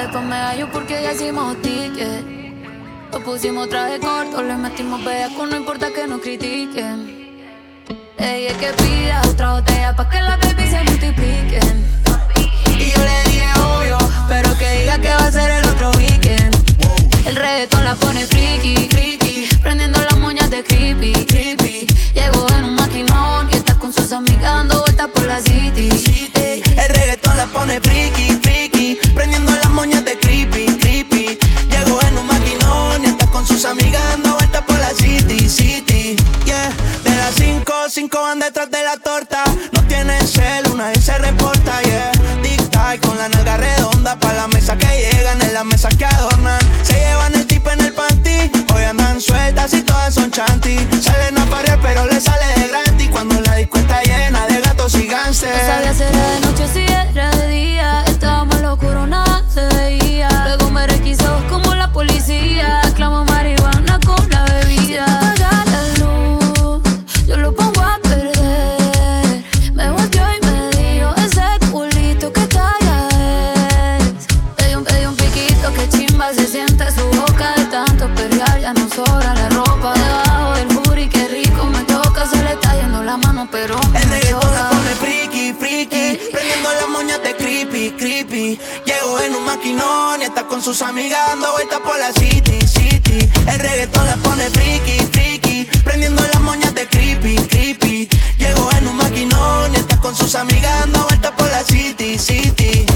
después me hallo porque ya hicimos ticket. Lo pusimos traje corto, le metimos bellaco, no importa que nos critiquen. Ella es que pida otra botella pa' que la baby se multipliquen. Y yo le dije obvio, pero que diga que va a ser el otro weekend. El reggaetón la pone friki, friki, prendiendo las moñas de creepy, creepy. Llegó en un maquinón y está con sus amigas dando vueltas por la city. El reggaetón la pone friki, friki, prendiendo las moñas de creepy, creepy. Llegó en un maquinón y está con sus amigas dando vueltas por la city, city. Yeah, de las cinco, cinco van detrás de la torta. Mano, pero El reggaetón la pone friki, friki. Prendiendo las moñas de creepy, creepy. Llegó en un maquinón y está con sus amigas dando vueltas por la city, city. El reggaetón la pone friki, friki. Prendiendo las moñas de creepy, creepy. Llegó en un maquinón y está con sus amigas dando vueltas por la city, city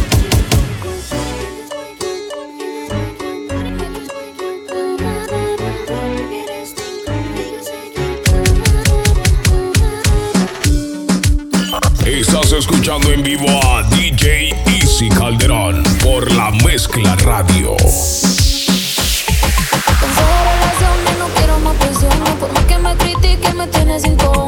Estás escuchando en vivo a DJ Easy Calderón por la mezcla radio. Cansé de relaciones, no quiero más presiones Por más que me critiquen, me tiene sin comer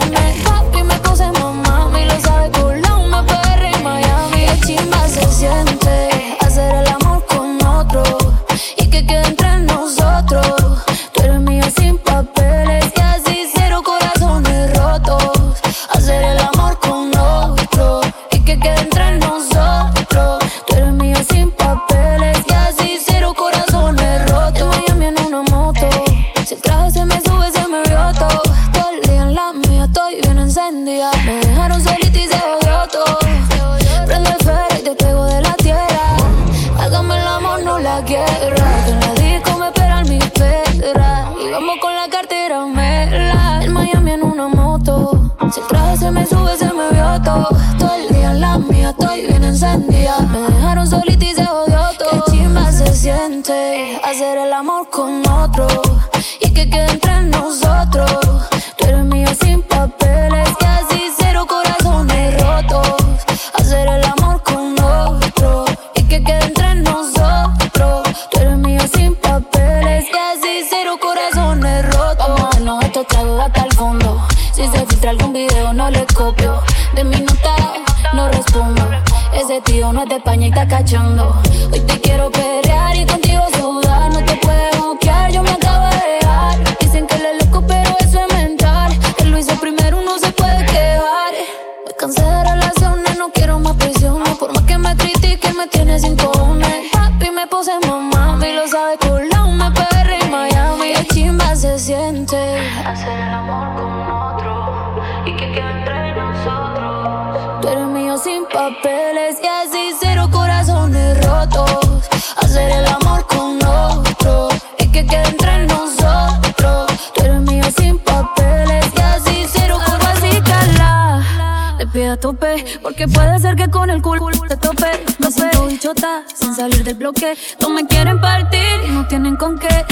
Si el traje se me sube se me vio todo. Todo el día en la mía estoy bien encendida. Me dejaron solita y se odió todo. Qué chimba se siente Hacer el amor con otro. Y que quede entre nosotros está cachando Porque puede ser que con el culo te tope. Me siento bichota sin salir del bloque. No me quieren partir y no tienen con qué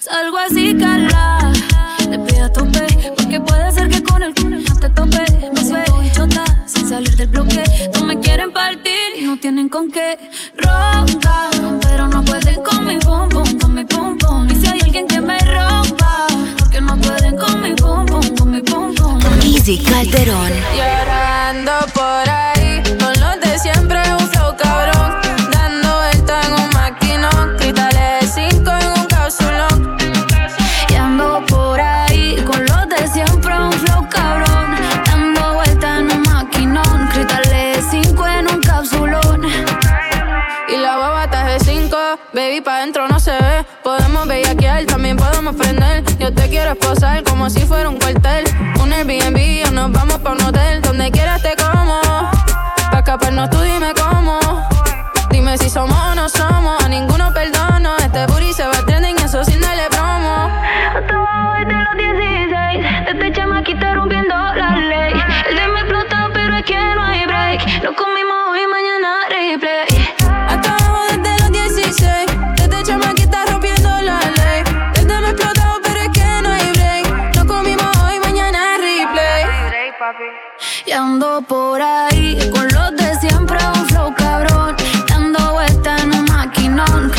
Salgo así, cala. Te pido a tope, porque puede ser que con el culo no te tope. Me suelto y chota, sin salir del bloque. No me quieren partir y no tienen con qué. Ronca, pero no pueden con mi pum pum, con mi pum pum. Y si hay alguien que me rompa, porque no pueden con mi pum pum, con mi pum pum. Easy Calderón. Llorando por ahí Yo te quiero esposar como si fuera un cuartel. Un Airbnb o nos vamos pa' un hotel. Donde quieras te como. Pa' escaparnos tú dime cómo. Dime si somos o no ando por ahí con los de siempre, un flow cabrón. Dando vuelta en un maquinón,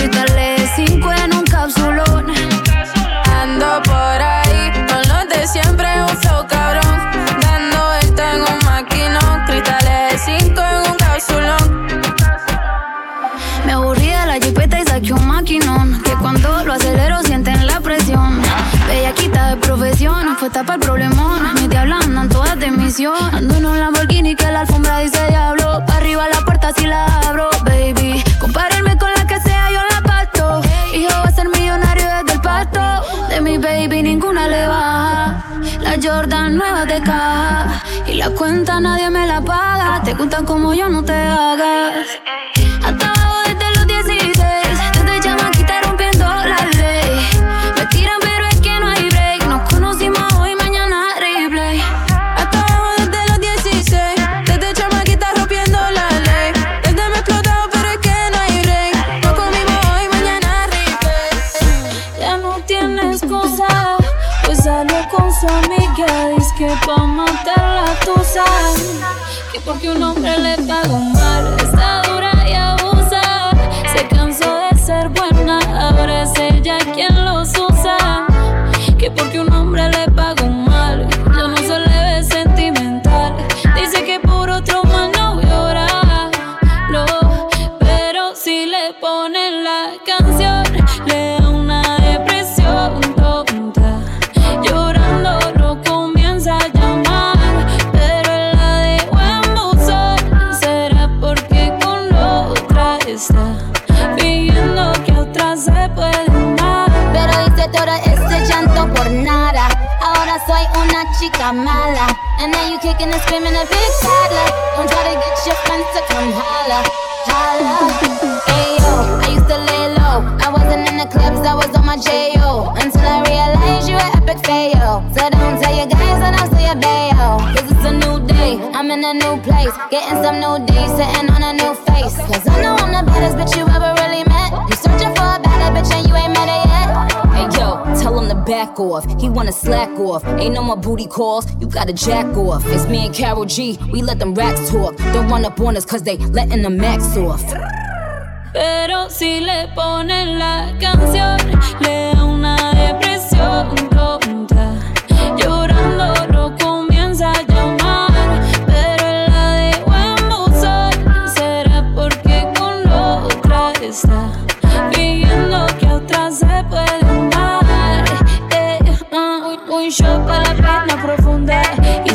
profesión, fue tapa el problemón. Me diabla andan todas de misión. Ando en un Lamborghini que la alfombra dice diablo. Pa' arriba la puerta si la abro, baby. Compárenme con la que sea, yo la pasto. Hijo va a ser millonario desde el pasto. De mi baby ninguna le baja. La Jordan nueva de caja. Y la cuenta nadie me la paga. Te cuentan como yo no te hagas. Porque un hombre le pagó mal. Está dura y abusa. Se cansó de ser buena. Ahora es ella quien los usa. Que porque un hombre le pagó mal. Yo no se le ve sentimental. Dice que por otro mal no llora. No, pero si le ponen la canción, una chica mala. And now you kicking and screaming a big toddler. Don't try to get your friends to come holla, holla. Ayo, I used to lay low. I wasn't in the clubs, I was on my J.O. Until I realized you were epic fail. So don't tell your guys and I'll say a bayo. Cause it's a new day, I'm in a new place. Getting some new days, sitting on back off. He wanna slack off. Ain't no more booty calls. You gotta jack off. It's me and Carol G. We let them racks talk. Don't run up on us cause they letting the max off. Pero si le ponen la canción, le una depresión tonta.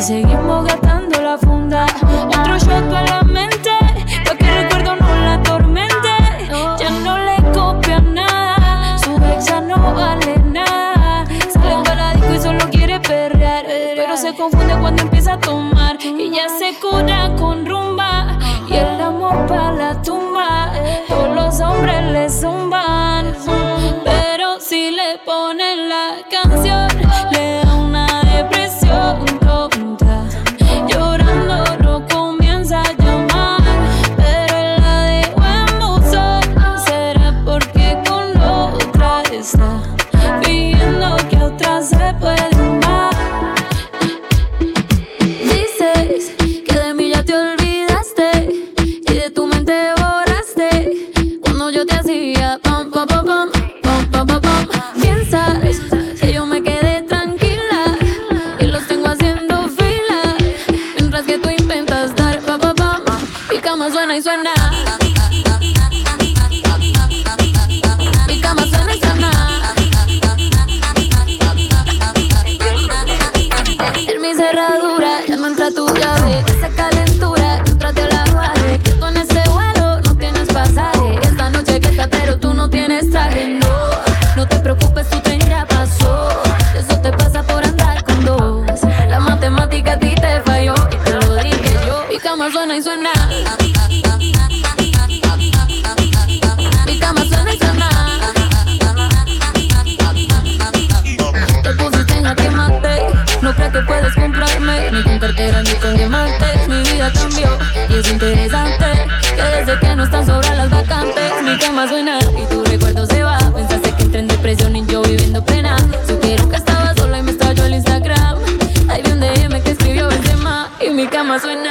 seguimos gastando la funda. Suena y suena. Mi cama suena y suena. Te pusiste en jaque mate No crees que puedes comprarme Ni con cartera ni con diamantes Mi vida cambió y es interesante Que desde que no están sobran las vacantes Mi cama suena y tu recuerdo se va. Pensaste que entré en depresión y yo viviendo pena. Supieron que estaba sola y me estalló el Instagram. Hay vi un DM que escribió Benzema Y mi cama suena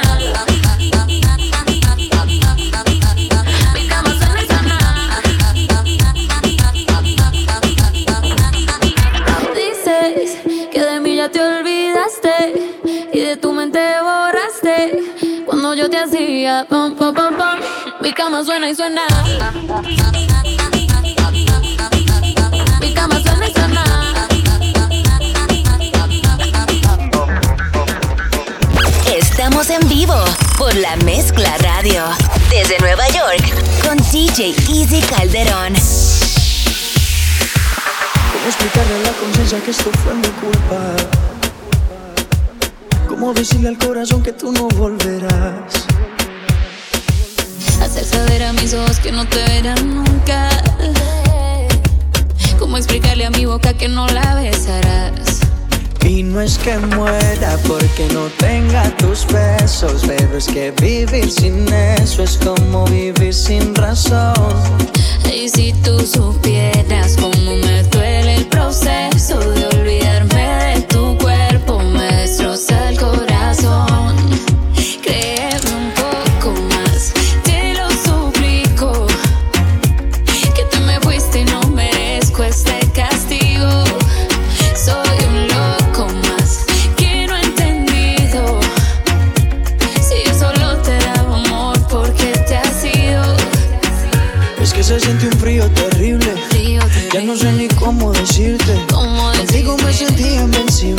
yo te hacía pum pum pum pum. Mi cama suena y suena. Mi cama suena y suena. Estamos en vivo por la Mezcla Radio. Desde Nueva York con DJ Easy Calderón. ¿Cómo explicarle a la conciencia que esto fue mi culpa? ¿Cómo decirle al corazón que tú no volverás? Hacer saber a mis ojos que no te verán nunca. ¿Cómo explicarle a mi boca que no la besarás? Y no es que muera porque no tenga tus besos, pero es que vivir sin eso es como vivir sin razón. Y si tú supieras cómo me duele el proceso de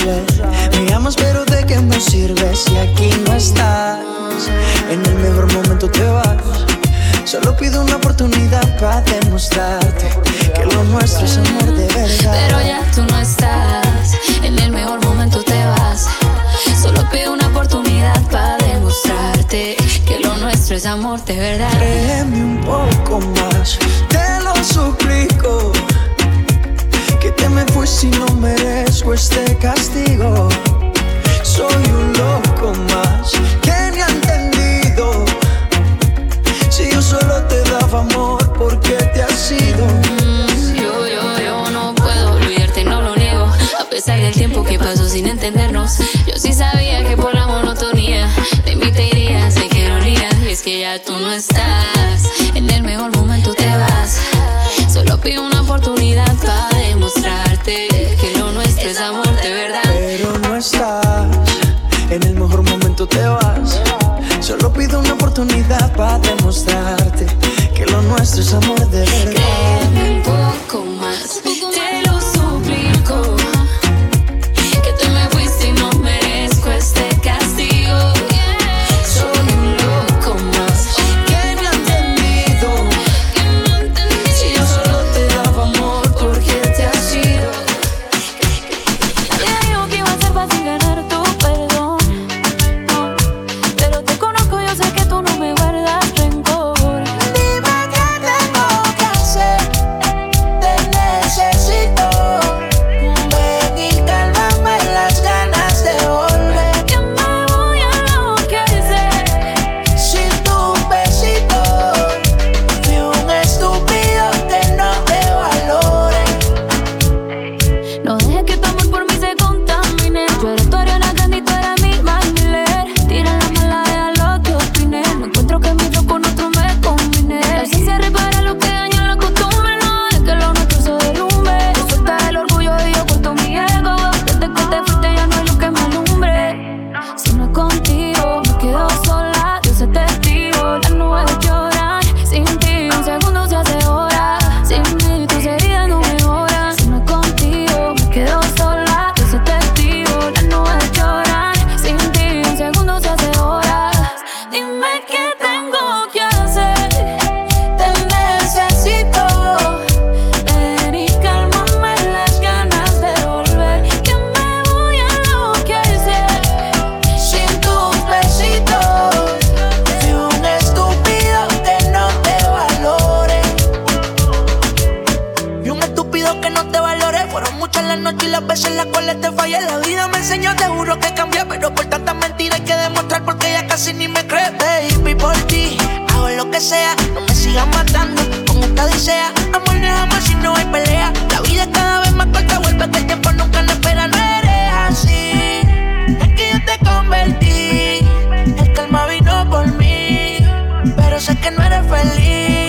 Me amas, pero ¿de qué me sirve si aquí no estás? En el mejor momento te vas. Solo pido una oportunidad para demostrarte que lo nuestro es amor de verdad. Pero ya tú no estás, en el mejor momento te vas. Solo pido una oportunidad para demostrarte que lo nuestro es amor de verdad. Créeme un poco más, te lo suplico. Que me fuiste y no merezco este castigo. Soy un loco más que ni ha entendido. Si yo solo te daba amor, ¿por qué te has ido? Mm, Yo, yo, yo no puedo olvidarte, no lo niego. A pesar del tiempo que pasó sin entendernos, yo sí sabía que por la monotonía te invitaría, sé que ironía. Y es que ya tú no estás, pido una oportunidad para demostrarte que lo nuestro es amor de verdad. Pero no estás, en el mejor momento te vas. Solo pido una oportunidad para demostrarte que lo nuestro es amor de verdad. Créeme un poco más, las veces en las cuales te fallé. La vida me enseñó, te juro que cambié. Pero por tantas mentiras hay que demostrar porque ya casi ni me cree. Baby, por ti hago lo que sea. No me sigas matando con esta odisea. Amor no es amor si no hay pelea. La vida es cada vez más corta, vuelve que el tiempo nunca nos espera. No eres así. Es que yo te convertí. El calma vino por mí. Pero sé que no eres feliz.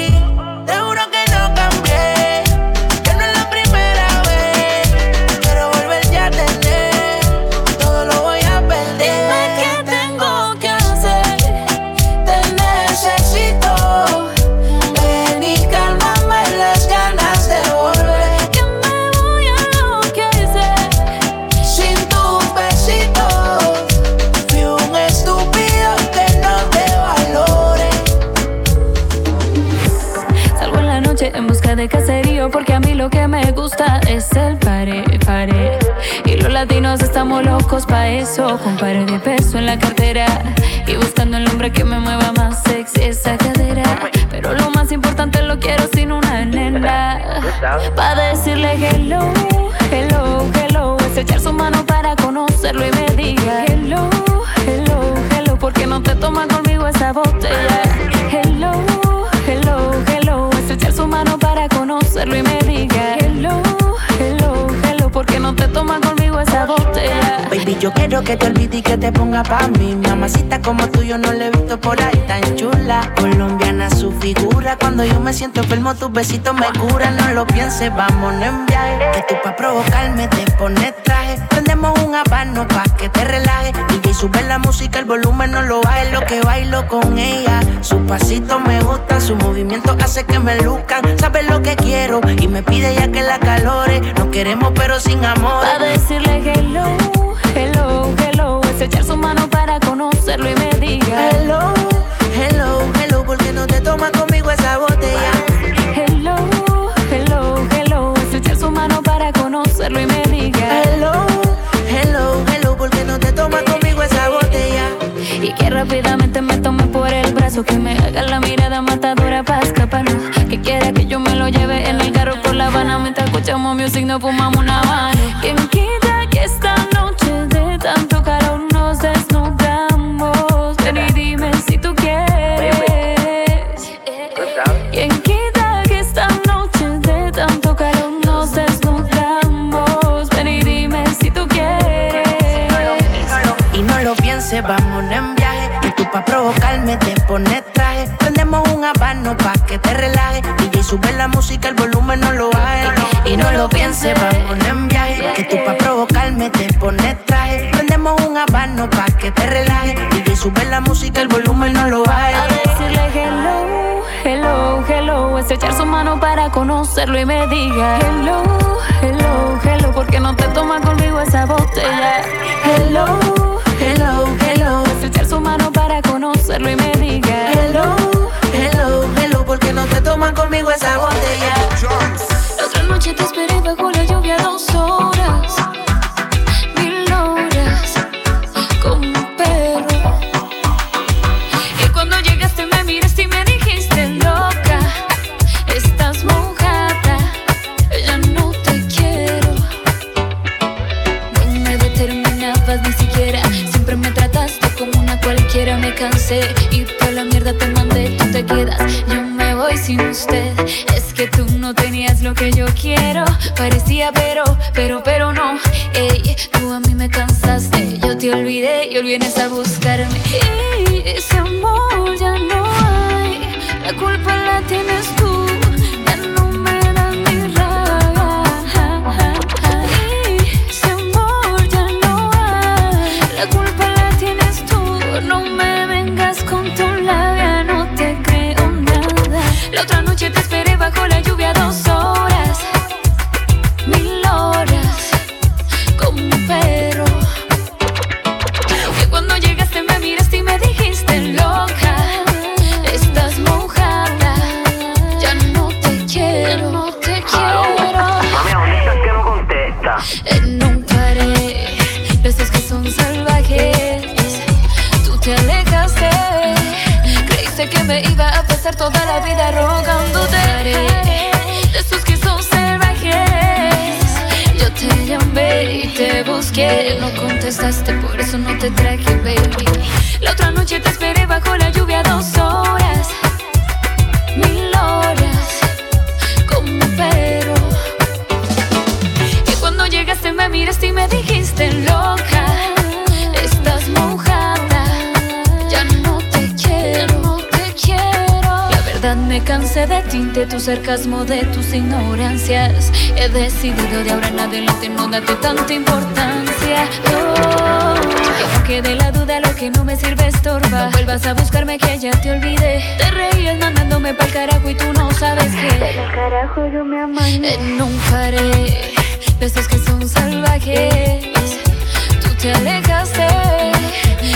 Es el pare, pare. Y los latinos estamos locos pa' eso, con pare de peso en la cartera. Y buscando el hombre que me mueva más sexy esa cadera. Pero lo más importante lo quiero sin una nena, pa' decirle hello, hello, hello, es echar su mano para conocerlo y me diga hello, hello, hello, porque no te toma conmigo esa botella, hello yo quiero que te olvides y que te ponga pa' mí. Mamacita como tú yo no le he visto por ahí tan chula. Colombiana su figura, cuando yo me siento enfermo tus besitos me curan. No lo pienses, vámonos en viaje. Que tú pa' provocarme te pones traje. Prendemos un habano pa' que te relaje. Y sube la música, el volumen no lo baje. Lo que bailo con ella. Sus pasitos me gustan, su movimiento hace que me luzcan. Sabes lo que quiero y me pide ya que la calore. No queremos pero sin amor. A decirle hello, hello, hello. Es echar su mano para conocerlo y me diga hello, hello, hello. ¿Por qué no te tomas conmigo esa botella? Hello, hello, hello. Es echar su mano para conocerlo y me diga hello, hello, hello. ¿Por qué no te tomas conmigo esa botella? Y que rápidamente me tome por el brazo, que me haga la mirada matadora para escaparnos. Que quiera que yo me lo lleve en el carro por la Habana mientras escuchamos music, no fumamos una mano. ¿Quién quita que esta tanto calor nos desnudamos? Ven y dime si tú quieres. ¿Quién quita que esta noche de tanto calor nos desnudamos? Ven y dime si tú quieres. Y no lo pienses, vamos en viaje. Y tú pa' provocarme te pones traje. Prendemos un habano pa' que te relaje. Y sube la música, el volumen no lo baje. Y no lo pienses, vamos la música, el volumen no lo baje. A decirle hello, hello, hello. Es echar su mano para conocerlo y me diga hello, hello, hello. Porque no te toma conmigo esa botella. Hello, hello, hello. Es echar su mano para conocerlo y me diga hello, hello, hello. Porque no te toman conmigo esa botella. La otra noche te esperé bajo la lluvia dos horas, noche te baby. La otra noche te de de tu sarcasmo, de tus ignorancias. He decidido de ahora en adelante no darte tanta importancia. Oh, que no quede la duda, lo que no me sirve estorba. No vuelvas a buscarme que ya te olvidé. Te reías mandándome pa'l carajo y tú no sabes que. Carajo, yo me amañé. En un paré de esos que son salvajes. Tú te alejaste.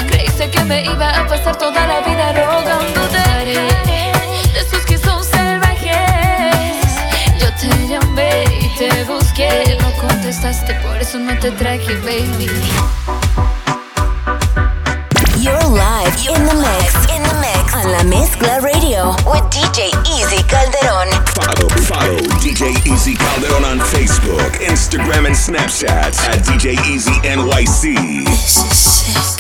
Creíste que me iba a pasar toda contestaste, por eso no te traje, baby. You're live in the mix, in the mix on La Mezcla Radio with DJ Easy Calderon. Follow, follow DJ Easy Calderon on Facebook, Instagram, and Snapchat at DJ Easy NYC. This is sick.